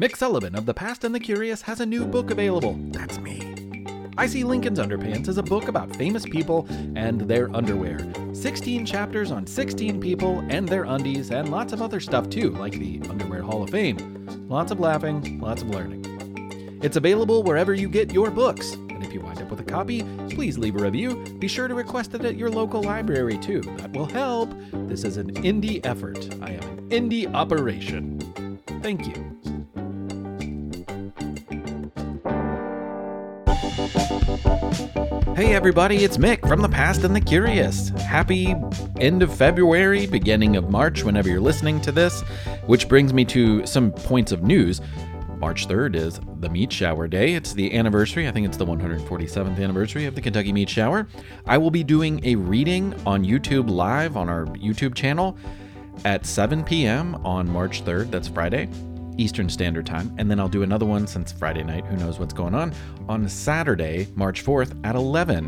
Mick Sullivan of The Past and the Curious has a new book available. That's me. I See Lincoln's Underpants is a book about famous people and their underwear. 16 chapters on 16 people and their undies, and lots of other stuff too, like the Underwear Hall of Fame. Lots of laughing, lots of learning. It's available wherever you get your books. And if you wind up with a copy, please leave a review. Be sure to request it at your local library too. That will help. This is an indie effort. I am an indie operation. Thank you. Hey everybody, it's Mick from the Past and the Curious. Happy end of February, beginning of March, whenever you're listening to this. Which brings me to some points of news. March 3rd is the Meat Shower Day. It's the anniversary, I think it's the 147th anniversary of the Kentucky Meat Shower. I will be doing a reading on YouTube Live on our YouTube channel at 7 p.m. on March 3rd. That's Friday. Eastern Standard Time, and then I'll do another one since Friday night, who knows what's going on, on Saturday, March 4th at 11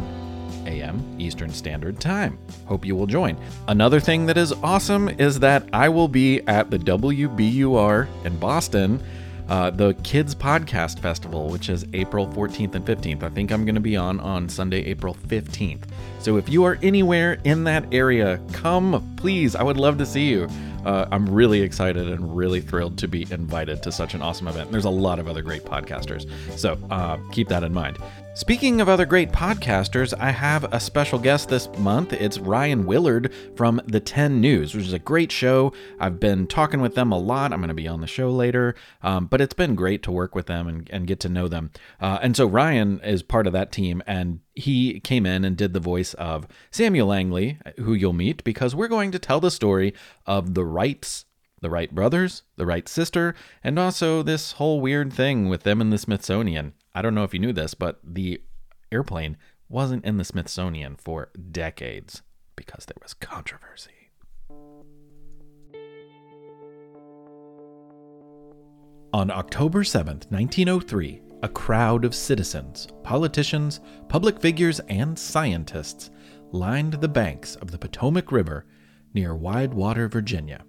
a.m. Eastern Standard Time. Hope you will join. Another thing that is awesome is that I will be at the WBUR in Boston. Uh, the Kids Podcast Festival, which is April 14th and 15th. I think I'm going to be on on Sunday, April 15th. So if you are anywhere in that area, come please. I would love to see you. Uh, I'm really excited and really thrilled to be invited to such an awesome event. There's a lot of other great podcasters, so uh, keep that in mind. Speaking of other great podcasters, I have a special guest this month. It's Ryan Willard from The 10 News, which is a great show. I've been talking with them a lot. I'm going to be on the show later, um, but it's been great to work with them and, and get to know them. Uh, and so Ryan is part of that team, and he came in and did the voice of Samuel Langley, who you'll meet, because we're going to tell the story of the Wrights the Wright brothers, the Wright sister, and also this whole weird thing with them in the Smithsonian. I don't know if you knew this, but the airplane wasn't in the Smithsonian for decades because there was controversy. On October 7th, 1903, a crowd of citizens, politicians, public figures, and scientists lined the banks of the Potomac River near Widewater, Virginia.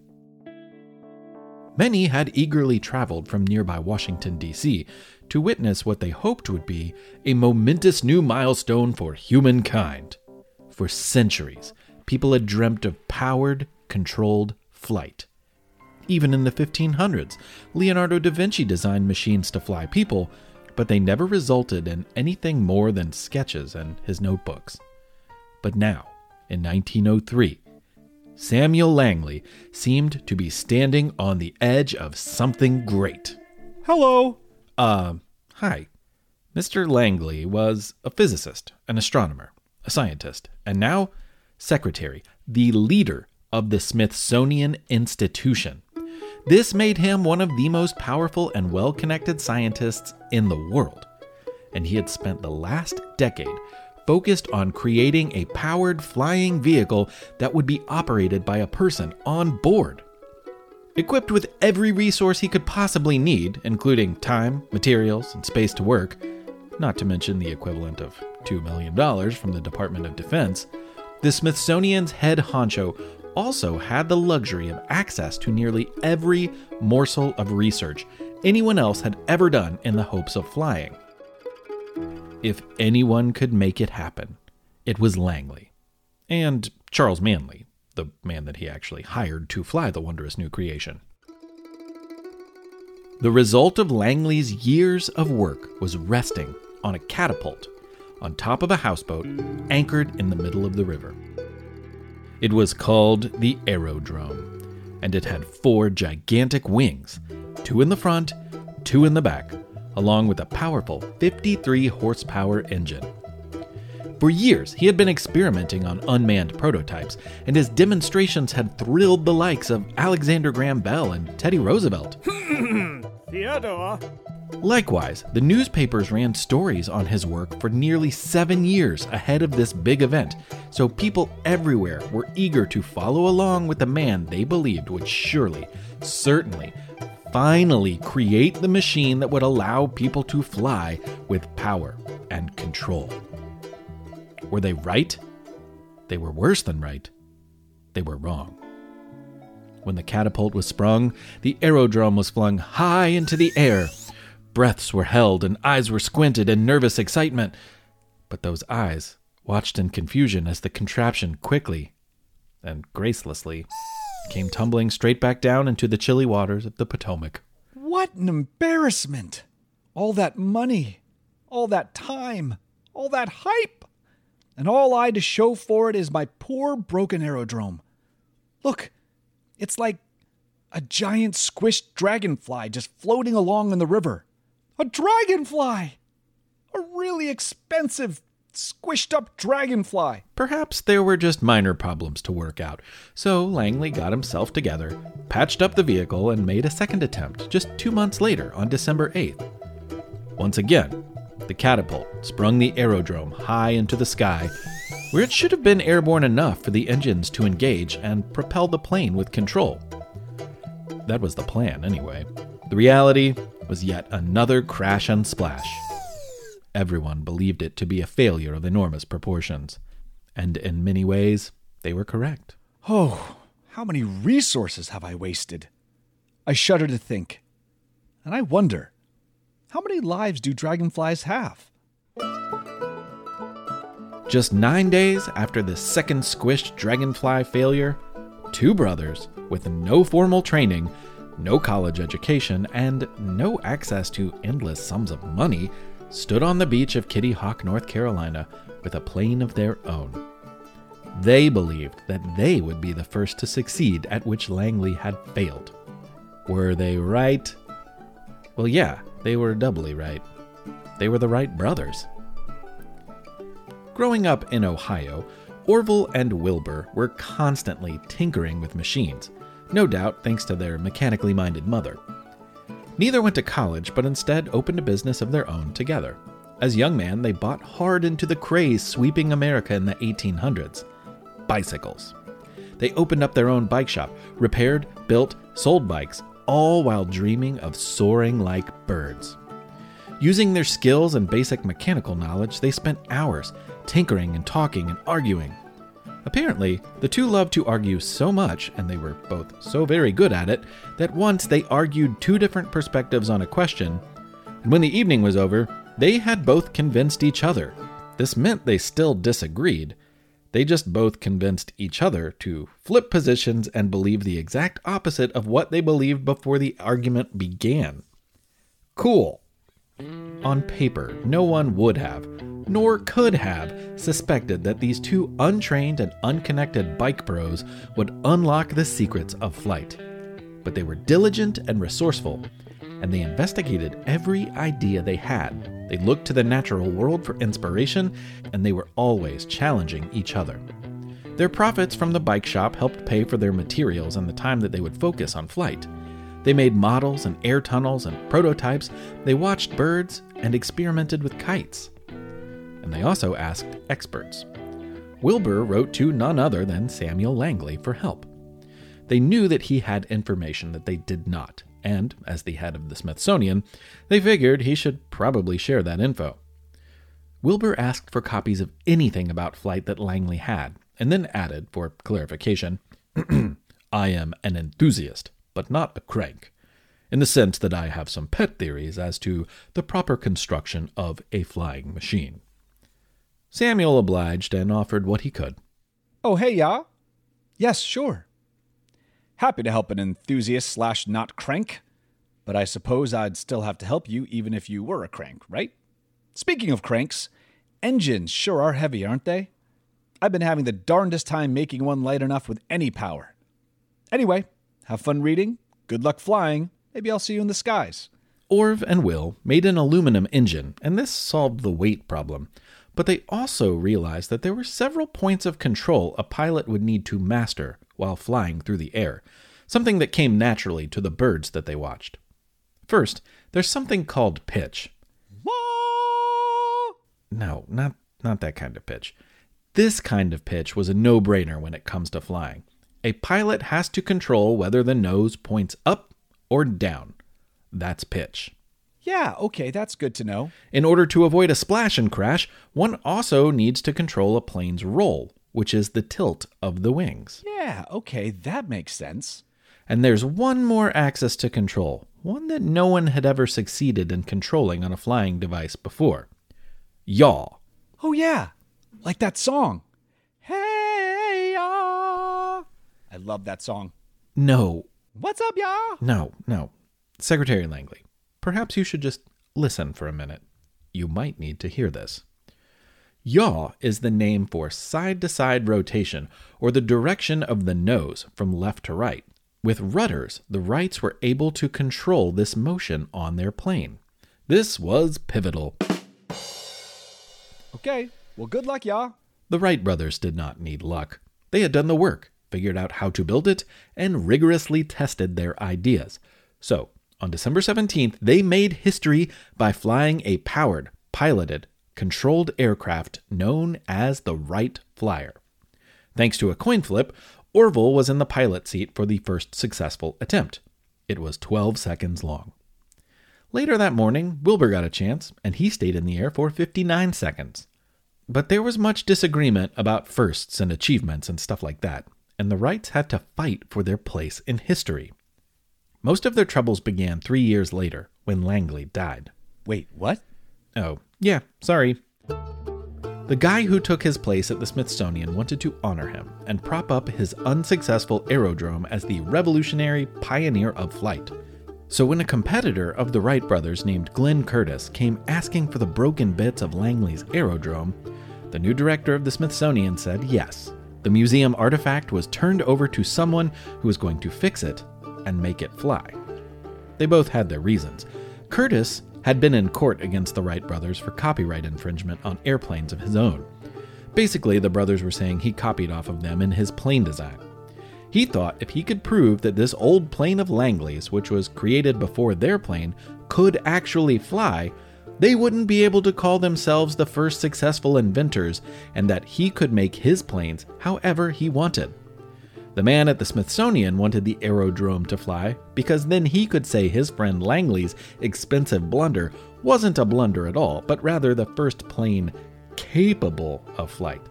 Many had eagerly traveled from nearby Washington, D.C., to witness what they hoped would be a momentous new milestone for humankind. For centuries, people had dreamt of powered, controlled flight. Even in the 1500s, Leonardo da Vinci designed machines to fly people, but they never resulted in anything more than sketches and his notebooks. But now, in 1903, Samuel Langley seemed to be standing on the edge of something great. Hello. Uh, hi. Mr. Langley was a physicist, an astronomer, a scientist, and now secretary, the leader of the Smithsonian Institution. This made him one of the most powerful and well connected scientists in the world. And he had spent the last decade focused on creating a powered flying vehicle that would be operated by a person on board. Equipped with every resource he could possibly need, including time, materials, and space to work, not to mention the equivalent of $2 million from the Department of Defense, the Smithsonian's head honcho also had the luxury of access to nearly every morsel of research anyone else had ever done in the hopes of flying. If anyone could make it happen, it was Langley. And Charles Manley, the man that he actually hired to fly the wondrous new creation. The result of Langley's years of work was resting on a catapult on top of a houseboat anchored in the middle of the river. It was called the Aerodrome, and it had four gigantic wings two in the front, two in the back, along with a powerful 53 horsepower engine. For years, he had been experimenting on unmanned prototypes, and his demonstrations had thrilled the likes of Alexander Graham Bell and Teddy Roosevelt. Theodore. Likewise, the newspapers ran stories on his work for nearly seven years ahead of this big event, so people everywhere were eager to follow along with the man they believed would surely, certainly, finally create the machine that would allow people to fly with power and control. Were they right? They were worse than right. They were wrong. When the catapult was sprung, the aerodrome was flung high into the air. Breaths were held and eyes were squinted in nervous excitement. But those eyes watched in confusion as the contraption quickly and gracelessly came tumbling straight back down into the chilly waters of the Potomac. What an embarrassment! All that money, all that time, all that hype, and all I to show for it is my poor broken aerodrome. Look, it's like a giant squished dragonfly just floating along in the river. A dragonfly! A really expensive, squished up dragonfly. Perhaps there were just minor problems to work out, so Langley got himself together, patched up the vehicle, and made a second attempt just two months later on December 8th. Once again, the catapult sprung the aerodrome high into the sky, where it should have been airborne enough for the engines to engage and propel the plane with control. That was the plan, anyway. The reality was yet another crash and splash. Everyone believed it to be a failure of enormous proportions, and in many ways, they were correct. Oh, how many resources have I wasted? I shudder to think. And I wonder how many lives do dragonflies have? Just nine days after the second squished dragonfly failure, two brothers with no formal training, no college education, and no access to endless sums of money stood on the beach of Kitty Hawk, North Carolina, with a plane of their own. They believed that they would be the first to succeed at which Langley had failed. Were they right? Well, yeah, they were doubly right. They were the Wright brothers. Growing up in Ohio, Orville and Wilbur were constantly tinkering with machines, no doubt thanks to their mechanically minded mother. Neither went to college, but instead opened a business of their own together. As young men, they bought hard into the craze sweeping America in the 1800s bicycles. They opened up their own bike shop, repaired, built, sold bikes, all while dreaming of soaring like birds. Using their skills and basic mechanical knowledge, they spent hours tinkering and talking and arguing. Apparently, the two loved to argue so much, and they were both so very good at it, that once they argued two different perspectives on a question, and when the evening was over, they had both convinced each other. This meant they still disagreed. They just both convinced each other to flip positions and believe the exact opposite of what they believed before the argument began. Cool. On paper, no one would have, nor could have, suspected that these two untrained and unconnected bike bros would unlock the secrets of flight. But they were diligent and resourceful, and they investigated every idea they had. They looked to the natural world for inspiration, and they were always challenging each other. Their profits from the bike shop helped pay for their materials and the time that they would focus on flight. They made models and air tunnels and prototypes. They watched birds and experimented with kites. And they also asked experts. Wilbur wrote to none other than Samuel Langley for help. They knew that he had information that they did not, and as the head of the Smithsonian, they figured he should probably share that info. Wilbur asked for copies of anything about flight that Langley had, and then added, for clarification, I am an enthusiast but not a crank, in the sense that I have some pet theories as to the proper construction of a flying machine. Samuel obliged and offered what he could. Oh, hey, ya. Yes, sure. Happy to help an enthusiast slash not crank, but I suppose I'd still have to help you even if you were a crank, right? Speaking of cranks, engines sure are heavy, aren't they? I've been having the darndest time making one light enough with any power. Anyway, have fun reading. Good luck flying. Maybe I'll see you in the skies. Orv and Will made an aluminum engine, and this solved the weight problem. But they also realized that there were several points of control a pilot would need to master while flying through the air, something that came naturally to the birds that they watched. First, there's something called pitch. No, not not that kind of pitch. This kind of pitch was a no-brainer when it comes to flying a pilot has to control whether the nose points up or down. That's pitch. Yeah, okay, that's good to know. In order to avoid a splash and crash, one also needs to control a plane's roll, which is the tilt of the wings. Yeah, okay, that makes sense. And there's one more axis to control, one that no one had ever succeeded in controlling on a flying device before yaw. Oh, yeah. Like that song. Hey, y'all. I love that song. No, What's up, y'all? no, no. Secretary Langley, perhaps you should just listen for a minute. You might need to hear this. Yaw is the name for side to side rotation, or the direction of the nose from left to right. With rudders, the Wrights were able to control this motion on their plane. This was pivotal. Okay. Well, good luck, y'all. The Wright brothers did not need luck. They had done the work, figured out how to build it, and rigorously tested their ideas. So, on December 17th, they made history by flying a powered, piloted, controlled aircraft known as the Wright Flyer. Thanks to a coin flip, Orville was in the pilot seat for the first successful attempt. It was 12 seconds long. Later that morning, Wilbur got a chance, and he stayed in the air for 59 seconds. But there was much disagreement about firsts and achievements and stuff like that, and the Wrights had to fight for their place in history. Most of their troubles began three years later when Langley died. Wait, what? Oh, yeah, sorry. The guy who took his place at the Smithsonian wanted to honor him and prop up his unsuccessful aerodrome as the revolutionary pioneer of flight. So when a competitor of the Wright brothers named Glenn Curtiss came asking for the broken bits of Langley's aerodrome, the new director of the Smithsonian said yes. The museum artifact was turned over to someone who was going to fix it and make it fly. They both had their reasons. Curtiss had been in court against the Wright brothers for copyright infringement on airplanes of his own. Basically, the brothers were saying he copied off of them in his plane design. He thought if he could prove that this old plane of Langley's, which was created before their plane, could actually fly, they wouldn't be able to call themselves the first successful inventors, and that he could make his planes however he wanted. The man at the Smithsonian wanted the aerodrome to fly because then he could say his friend Langley's expensive blunder wasn't a blunder at all, but rather the first plane capable of flight.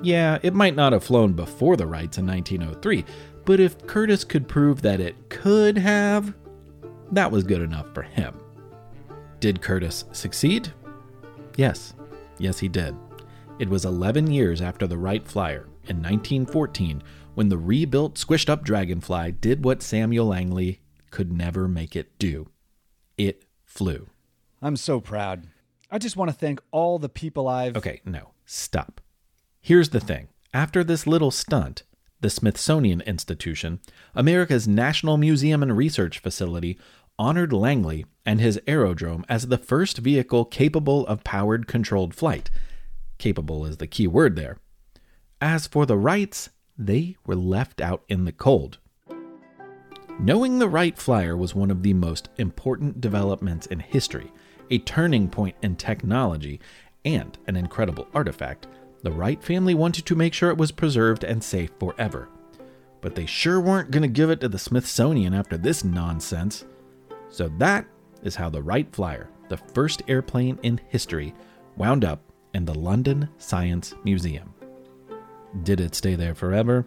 Yeah, it might not have flown before the Wrights in 1903, but if Curtiss could prove that it could have, that was good enough for him. Did Curtiss succeed? Yes. Yes, he did. It was 11 years after the Wright Flyer, in 1914, when the rebuilt, squished up Dragonfly did what Samuel Langley could never make it do it flew. I'm so proud. I just want to thank all the people I've. Okay, no, stop. Here's the thing after this little stunt, the Smithsonian Institution, America's National Museum and Research Facility, honored Langley and his aerodrome as the first vehicle capable of powered controlled flight. Capable is the key word there. As for the Wrights, they were left out in the cold. Knowing the Wright Flyer was one of the most important developments in history, a turning point in technology, and an incredible artifact, the Wright family wanted to make sure it was preserved and safe forever. But they sure weren't going to give it to the Smithsonian after this nonsense. So that is how the Wright Flyer, the first airplane in history, wound up in the London Science Museum. Did it stay there forever?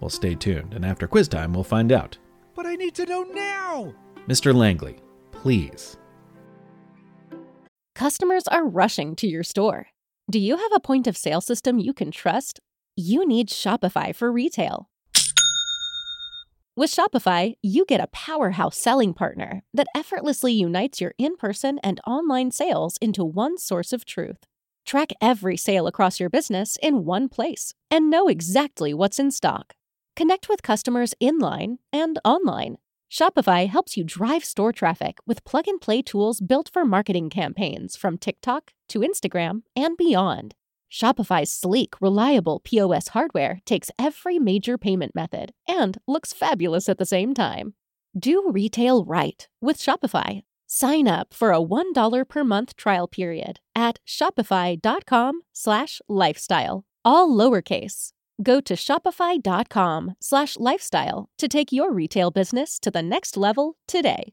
Well, stay tuned, and after quiz time, we'll find out. But I need to know now! Mr. Langley, please. Customers are rushing to your store. Do you have a point of sale system you can trust? You need Shopify for retail. With Shopify, you get a powerhouse selling partner that effortlessly unites your in person and online sales into one source of truth. Track every sale across your business in one place and know exactly what's in stock. Connect with customers in line and online. Shopify helps you drive store traffic with plug and play tools built for marketing campaigns from TikTok to Instagram and beyond. Shopify's sleek, reliable POS hardware takes every major payment method and looks fabulous at the same time. Do retail right with Shopify. Sign up for a $1 per month trial period at shopify.com slash lifestyle, all lowercase. Go to shopify.com slash lifestyle to take your retail business to the next level today.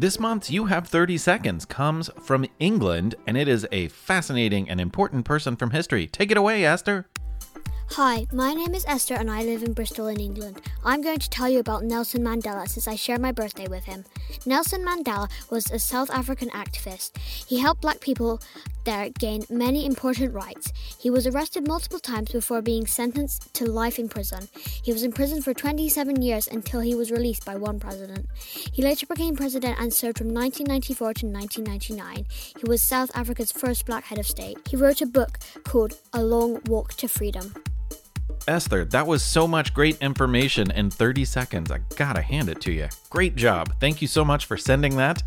This month's You Have 30 Seconds comes from England, and it is a fascinating and important person from history. Take it away, Esther. Hi, my name is Esther and I live in Bristol in England. I'm going to tell you about Nelson Mandela since I share my birthday with him. Nelson Mandela was a South African activist. He helped black people there gained many important rights. He was arrested multiple times before being sentenced to life in prison. He was in prison for 27 years until he was released by one president. He later became president and served from 1994 to 1999. He was South Africa's first black head of state. He wrote a book called A Long Walk to Freedom. Esther, that was so much great information in 30 seconds. I gotta hand it to you. Great job. Thank you so much for sending that.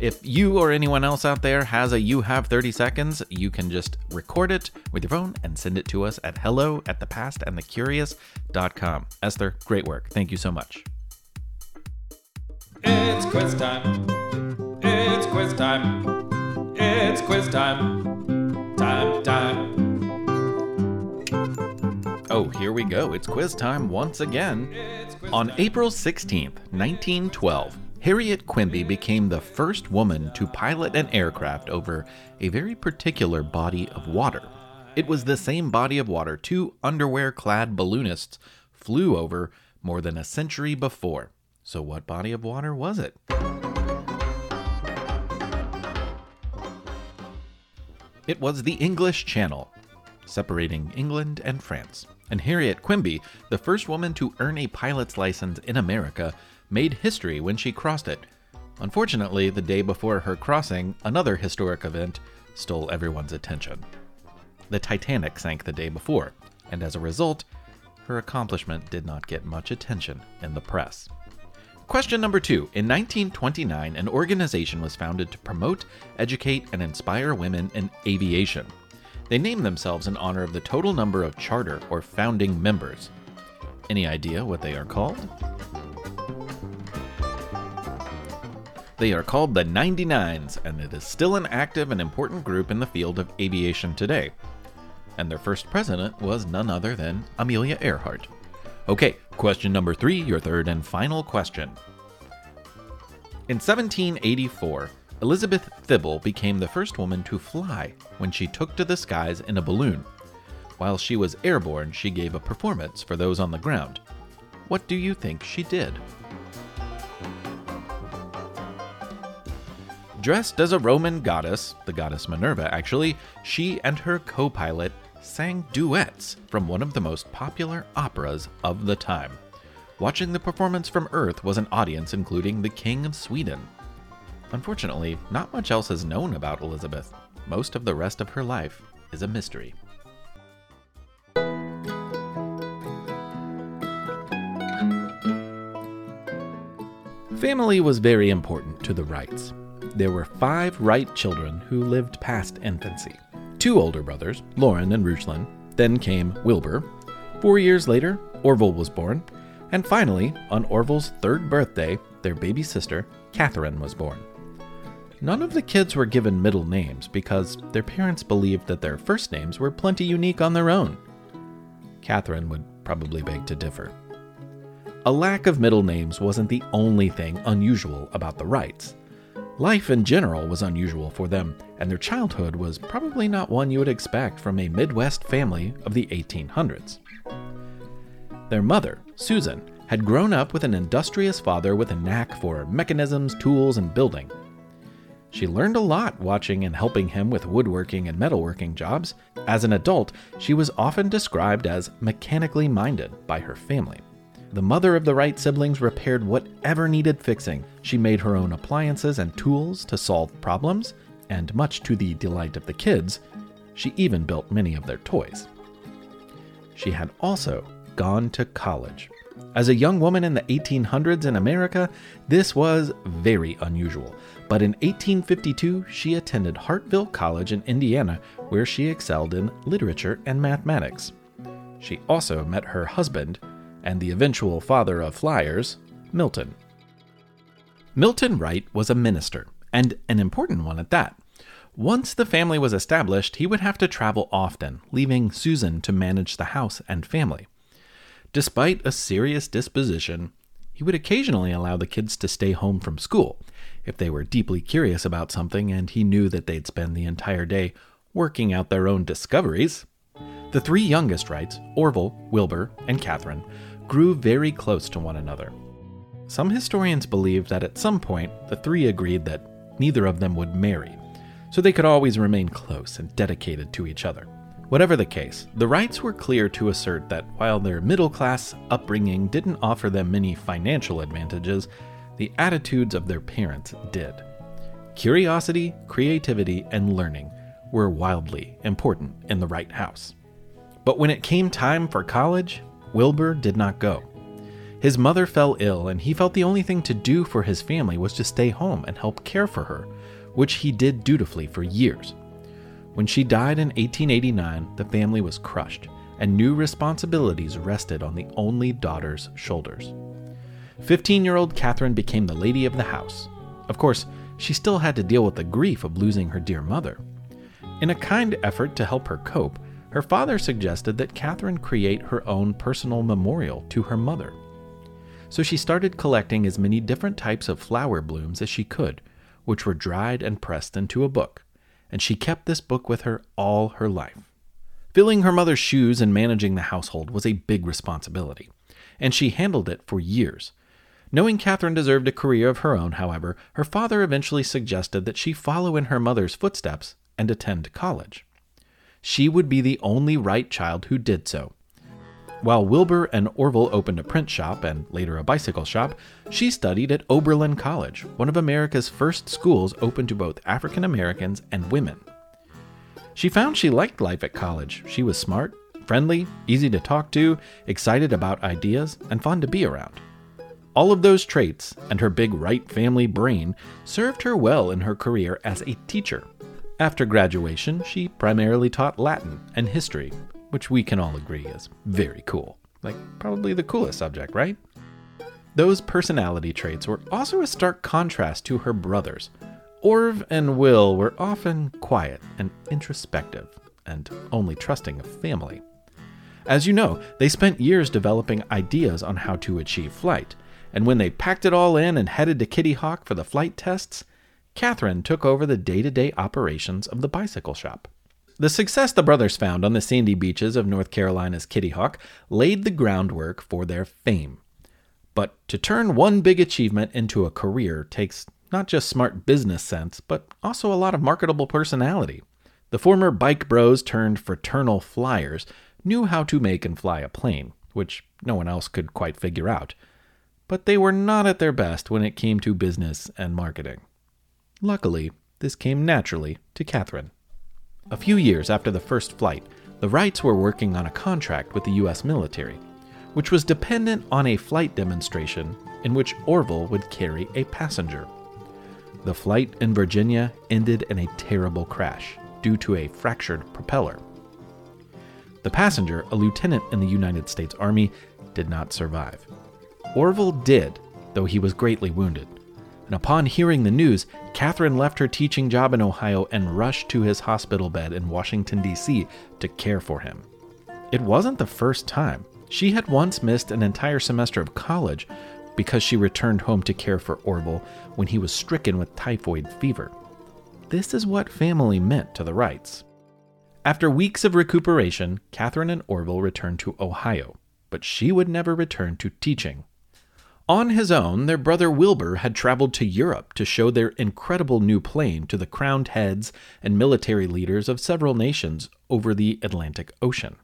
If you or anyone else out there has a You Have 30 Seconds, you can just record it with your phone and send it to us at hello at thepastandthecurious.com. Esther, great work. Thank you so much. It's quiz time. It's quiz time. It's quiz time. Time, time. Oh, here we go. It's quiz time once again. On April 16th, 1912, Harriet Quimby became the first woman to pilot an aircraft over a very particular body of water. It was the same body of water two underwear clad balloonists flew over more than a century before. So, what body of water was it? It was the English Channel, separating England and France. And Harriet Quimby, the first woman to earn a pilot's license in America, made history when she crossed it. Unfortunately, the day before her crossing, another historic event stole everyone's attention. The Titanic sank the day before, and as a result, her accomplishment did not get much attention in the press. Question number two. In 1929, an organization was founded to promote, educate, and inspire women in aviation. They named themselves in honor of the total number of charter or founding members. Any idea what they are called? They are called the 99s, and it is still an active and important group in the field of aviation today. And their first president was none other than Amelia Earhart. Okay, question number three, your third and final question. In 1784, Elizabeth Thible became the first woman to fly when she took to the skies in a balloon. While she was airborne, she gave a performance for those on the ground. What do you think she did? Dressed as a Roman goddess, the goddess Minerva actually, she and her co pilot sang duets from one of the most popular operas of the time. Watching the performance from Earth was an audience including the King of Sweden. Unfortunately, not much else is known about Elizabeth. Most of the rest of her life is a mystery. Family was very important to the Wrights. There were five Wright children who lived past infancy. Two older brothers, Lorin and Reuchlin, then came Wilbur. Four years later, Orville was born, and finally, on Orville's third birthday, their baby sister, Katharine, was born. None of the kids were given middle names because their parents believed that their first names were plenty unique on their own. Katharine would probably beg to differ. A lack of middle names wasn't the only thing unusual about the Wrights. Life in general was unusual for them, and their childhood was probably not one you would expect from a Midwest family of the 1800s. Their mother, Susan, had grown up with an industrious father with a knack for mechanisms, tools, and building. She learned a lot watching and helping him with woodworking and metalworking jobs. As an adult, she was often described as mechanically minded by her family. The mother of the Wright siblings repaired whatever needed fixing. She made her own appliances and tools to solve problems, and much to the delight of the kids, she even built many of their toys. She had also gone to college. As a young woman in the 1800s in America, this was very unusual. But in 1852, she attended Hartsville College in Indiana, where she excelled in literature and mathematics. She also met her husband and the eventual father of flyers, Milton. Milton Wright was a minister, and an important one at that. Once the family was established, he would have to travel often, leaving Susan to manage the house and family. Despite a serious disposition, he would occasionally allow the kids to stay home from school if they were deeply curious about something and he knew that they'd spend the entire day working out their own discoveries. The three youngest Wrights, Orville, Wilbur, and Katharine, grew very close to one another. Some historians believe that at some point the three agreed that neither of them would marry, so they could always remain close and dedicated to each other. Whatever the case, the Wrights were clear to assert that while their middle class upbringing didn't offer them many financial advantages, the attitudes of their parents did. Curiosity, creativity, and learning were wildly important in the Wright house. But when it came time for college, Wilbur did not go. His mother fell ill, and he felt the only thing to do for his family was to stay home and help care for her, which he did dutifully for years. When she died in 1889, the family was crushed, and new responsibilities rested on the only daughter's shoulders. 15 year old Katharine became the lady of the house. Of course, she still had to deal with the grief of losing her dear mother. In a kind effort to help her cope, her father suggested that Katharine create her own personal memorial to her mother. So she started collecting as many different types of flower blooms as she could, which were dried and pressed into a book, and she kept this book with her all her life. Filling her mother's shoes and managing the household was a big responsibility, and she handled it for years. Knowing Katharine deserved a career of her own, however, her father eventually suggested that she follow in her mother's footsteps and attend college she would be the only Wright child who did so. While Wilbur and Orville opened a print shop and later a bicycle shop, she studied at Oberlin College, one of America's first schools open to both African Americans and women. She found she liked life at college. She was smart, friendly, easy to talk to, excited about ideas, and fun to be around. All of those traits and her big Wright family brain served her well in her career as a teacher. After graduation, she primarily taught Latin and history, which we can all agree is very cool. Like, probably the coolest subject, right? Those personality traits were also a stark contrast to her brothers. Orv and Will were often quiet and introspective, and only trusting of family. As you know, they spent years developing ideas on how to achieve flight, and when they packed it all in and headed to Kitty Hawk for the flight tests, Katharine took over the day to day operations of the bicycle shop. The success the brothers found on the sandy beaches of North Carolina's Kitty Hawk laid the groundwork for their fame. But to turn one big achievement into a career takes not just smart business sense, but also a lot of marketable personality. The former bike bros turned fraternal flyers knew how to make and fly a plane, which no one else could quite figure out. But they were not at their best when it came to business and marketing. Luckily, this came naturally to Katharine. A few years after the first flight, the Wrights were working on a contract with the U.S. military, which was dependent on a flight demonstration in which Orville would carry a passenger. The flight in Virginia ended in a terrible crash due to a fractured propeller. The passenger, a lieutenant in the United States Army, did not survive. Orville did, though he was greatly wounded and upon hearing the news, Katharine left her teaching job in Ohio and rushed to his hospital bed in Washington, D.C. to care for him. It wasn't the first time. She had once missed an entire semester of college because she returned home to care for Orville when he was stricken with typhoid fever. This is what family meant to the Wrights. After weeks of recuperation, Katharine and Orville returned to Ohio, but she would never return to teaching. On his own, their brother Wilbur had traveled to Europe to show their incredible new plane to the crowned heads and military leaders of several nations over the Atlantic Ocean.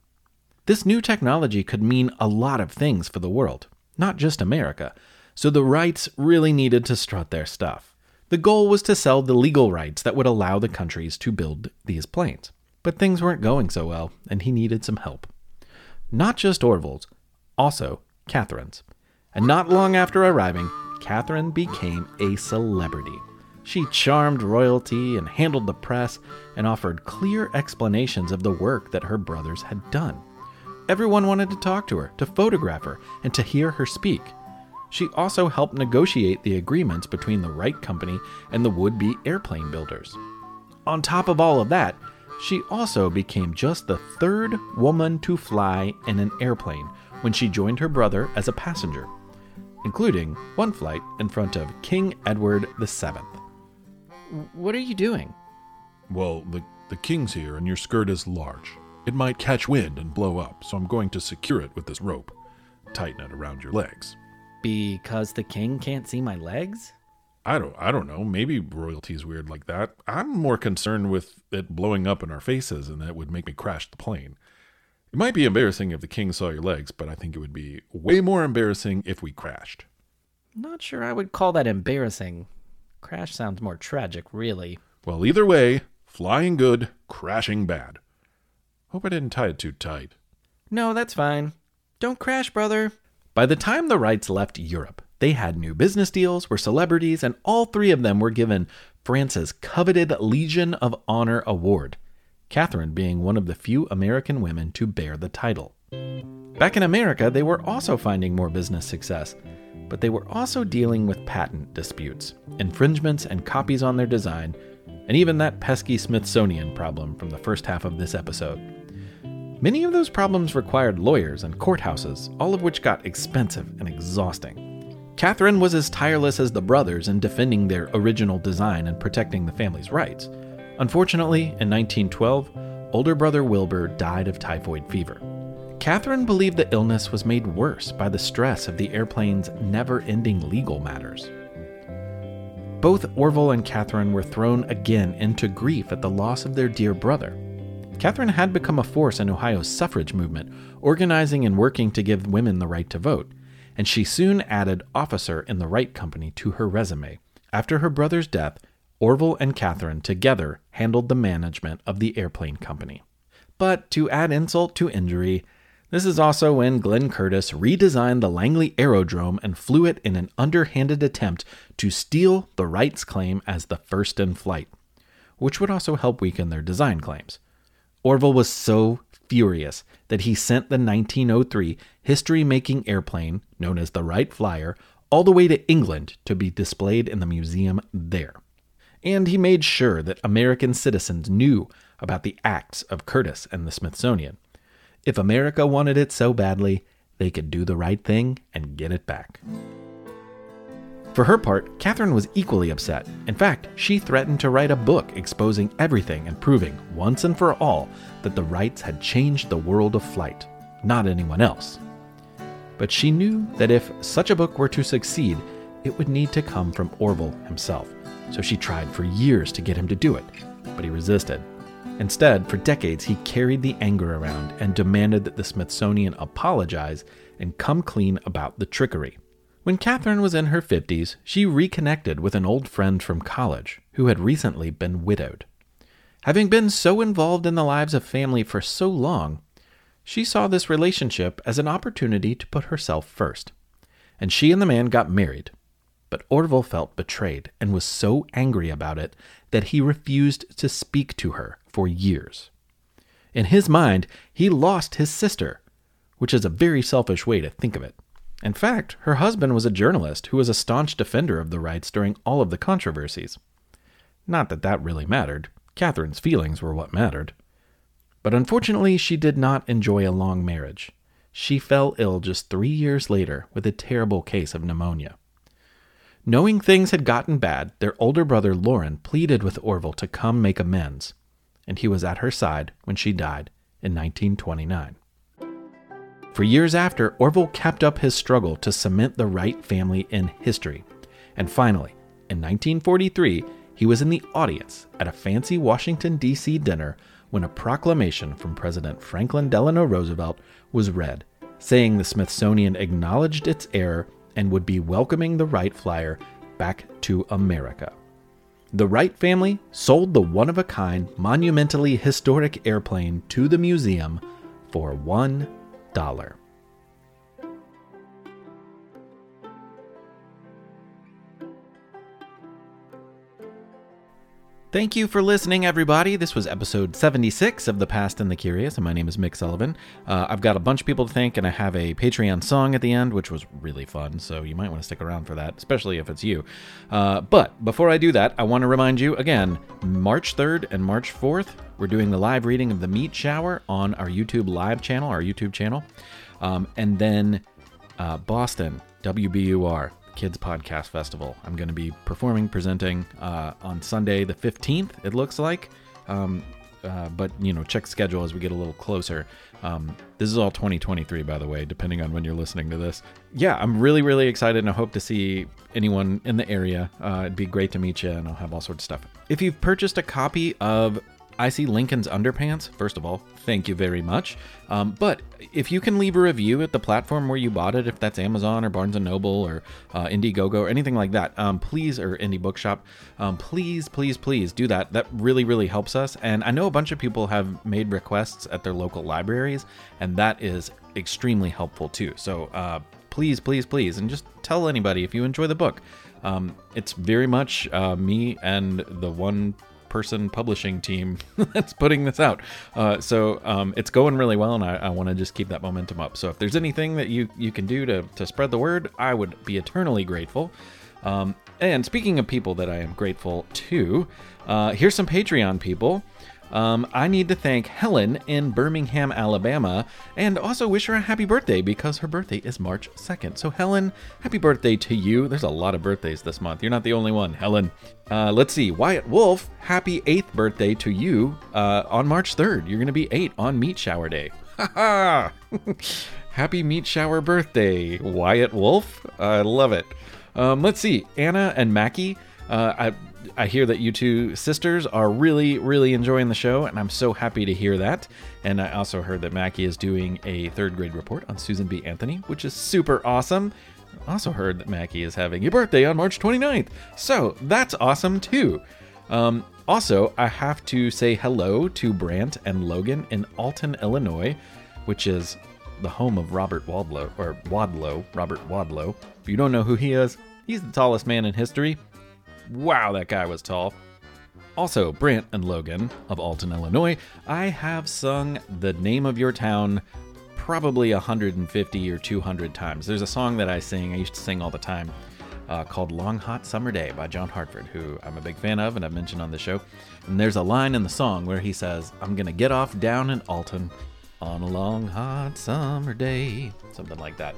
This new technology could mean a lot of things for the world, not just America, so the Wrights really needed to strut their stuff. The goal was to sell the legal rights that would allow the countries to build these planes. But things weren't going so well, and he needed some help. Not just Orville's, also Katharine's. And not long after arriving, Katharine became a celebrity. She charmed royalty and handled the press and offered clear explanations of the work that her brothers had done. Everyone wanted to talk to her, to photograph her, and to hear her speak. She also helped negotiate the agreements between the Wright Company and the would be airplane builders. On top of all of that, she also became just the third woman to fly in an airplane when she joined her brother as a passenger including one flight in front of King Edward VII. What are you doing? Well, the, the king's here and your skirt is large. It might catch wind and blow up, so I'm going to secure it with this rope. Tighten it around your legs. Because the king can't see my legs? I don't I don't know. Maybe royalty's weird like that. I'm more concerned with it blowing up in our faces and that would make me crash the plane. It might be embarrassing if the king saw your legs, but I think it would be way more embarrassing if we crashed. Not sure I would call that embarrassing. Crash sounds more tragic, really. Well, either way, flying good, crashing bad. Hope I didn't tie it too tight. No, that's fine. Don't crash, brother. By the time the Wrights left Europe, they had new business deals, were celebrities, and all three of them were given France's coveted Legion of Honor Award. Katharine being one of the few American women to bear the title. Back in America, they were also finding more business success, but they were also dealing with patent disputes, infringements, and copies on their design, and even that pesky Smithsonian problem from the first half of this episode. Many of those problems required lawyers and courthouses, all of which got expensive and exhausting. Katharine was as tireless as the brothers in defending their original design and protecting the family's rights. Unfortunately, in 1912, older brother Wilbur died of typhoid fever. Katharine believed the illness was made worse by the stress of the airplane's never ending legal matters. Both Orville and Katharine were thrown again into grief at the loss of their dear brother. Katharine had become a force in Ohio's suffrage movement, organizing and working to give women the right to vote, and she soon added officer in the Wright Company to her resume. After her brother's death, Orville and Katharine together handled the management of the airplane company. But to add insult to injury, this is also when Glenn Curtiss redesigned the Langley Aerodrome and flew it in an underhanded attempt to steal the Wrights' claim as the first in flight, which would also help weaken their design claims. Orville was so furious that he sent the 1903 history making airplane, known as the Wright Flyer, all the way to England to be displayed in the museum there and he made sure that American citizens knew about the acts of Curtiss and the Smithsonian. If America wanted it so badly, they could do the right thing and get it back. For her part, Katharine was equally upset. In fact, she threatened to write a book exposing everything and proving, once and for all, that the Wrights had changed the world of flight, not anyone else. But she knew that if such a book were to succeed, it would need to come from Orville himself so she tried for years to get him to do it, but he resisted. Instead, for decades, he carried the anger around and demanded that the Smithsonian apologize and come clean about the trickery. When Katharine was in her 50s, she reconnected with an old friend from college who had recently been widowed. Having been so involved in the lives of family for so long, she saw this relationship as an opportunity to put herself first. And she and the man got married but Orville felt betrayed and was so angry about it that he refused to speak to her for years. In his mind, he lost his sister, which is a very selfish way to think of it. In fact, her husband was a journalist who was a staunch defender of the Wrights during all of the controversies. Not that that really mattered. Katharine's feelings were what mattered. But unfortunately, she did not enjoy a long marriage. She fell ill just three years later with a terrible case of pneumonia. Knowing things had gotten bad, their older brother Lorin pleaded with Orville to come make amends, and he was at her side when she died in 1929. For years after, Orville kept up his struggle to cement the Wright family in history. And finally, in 1943, he was in the audience at a fancy Washington, D.C. dinner when a proclamation from President Franklin Delano Roosevelt was read, saying the Smithsonian acknowledged its error and would be welcoming the Wright flyer back to America. The Wright family sold the one of a kind, monumentally historic airplane to the museum for $1. Thank you for listening, everybody. This was episode 76 of The Past and the Curious, and my name is Mick Sullivan. Uh, I've got a bunch of people to thank, and I have a Patreon song at the end, which was really fun, so you might want to stick around for that, especially if it's you. Uh, but before I do that, I want to remind you again March 3rd and March 4th, we're doing the live reading of The Meat Shower on our YouTube live channel, our YouTube channel. Um, and then uh, Boston, WBUR, Kids Podcast Festival. I'm going to be performing, presenting uh, on Sunday the 15th, it looks like. Um, uh, but, you know, check schedule as we get a little closer. Um, this is all 2023, by the way, depending on when you're listening to this. Yeah, I'm really, really excited and I hope to see anyone in the area. Uh, it'd be great to meet you and I'll have all sorts of stuff. If you've purchased a copy of I see Lincoln's underpants. First of all, thank you very much. Um, but if you can leave a review at the platform where you bought it, if that's Amazon or Barnes and Noble or uh, Indiegogo or anything like that, um, please or Indie Bookshop, um, please, please, please do that. That really, really helps us. And I know a bunch of people have made requests at their local libraries, and that is extremely helpful too. So uh, please, please, please, and just tell anybody if you enjoy the book. Um, it's very much uh, me and the one person publishing team that's putting this out. Uh, so um, it's going really well, and I, I want to just keep that momentum up. So if there's anything that you, you can do to, to spread the word, I would be eternally grateful. Um, and speaking of people that I am grateful to, uh, here's some Patreon people. Um, I need to thank Helen in Birmingham, Alabama, and also wish her a happy birthday because her birthday is March 2nd. So, Helen, happy birthday to you. There's a lot of birthdays this month. You're not the only one, Helen. Uh, let's see. Wyatt Wolf, happy 8th birthday to you uh, on March 3rd. You're going to be 8 on Meat Shower Day. Ha ha! Happy Meat Shower birthday, Wyatt Wolf. I love it. Um, let's see. Anna and Mackie. Uh, I I hear that you two sisters are really, really enjoying the show, and I'm so happy to hear that. And I also heard that Mackie is doing a third grade report on Susan B. Anthony, which is super awesome. I Also heard that Mackie is having a birthday on March 29th, so that's awesome too. Um, also, I have to say hello to Brant and Logan in Alton, Illinois, which is the home of Robert Wadlow, or Wadlow, Robert Wadlow. If you don't know who he is, he's the tallest man in history. Wow, that guy was tall. Also, Brant and Logan of Alton, Illinois, I have sung The Name of Your Town probably 150 or 200 times. There's a song that I sing, I used to sing all the time, uh, called Long Hot Summer Day by John Hartford, who I'm a big fan of and I've mentioned on the show. And there's a line in the song where he says, I'm going to get off down in Alton on a long hot summer day. Something like that.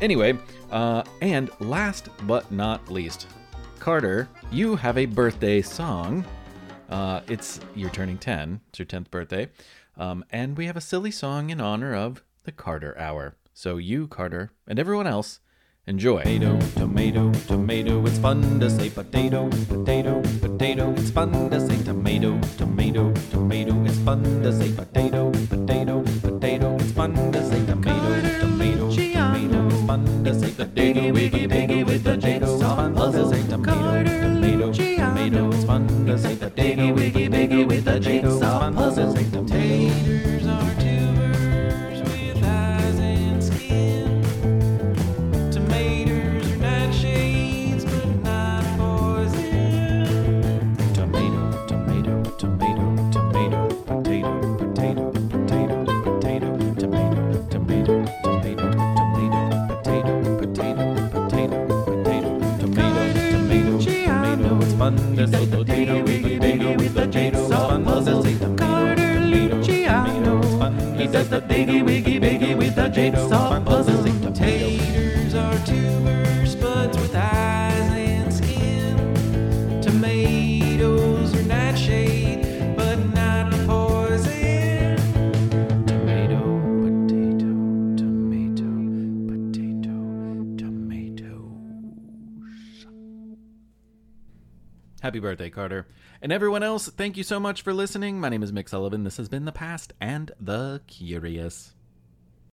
Anyway, uh, and last but not least, Carter, you have a birthday song. Uh, it's you're turning 10. It's your 10th birthday. Um, and we have a silly song in honor of the Carter Hour. So you, Carter, and everyone else, enjoy. Tomato, tomato, tomato, it's fun to say potato, potato, potato, it's fun to say tomato, tomato, tomato, it's fun to say potato, potato, potato, it's fun to say tomato, tomato, tomato, it's fun to say potato, with the potato, fun to say potato, wiggy, wiggy with the potato, it's fun does the diggy wiggy biggy with the jigsaw puzzle. Happy birthday, Carter. And everyone else, thank you so much for listening. My name is Mick Sullivan. This has been The Past and the Curious.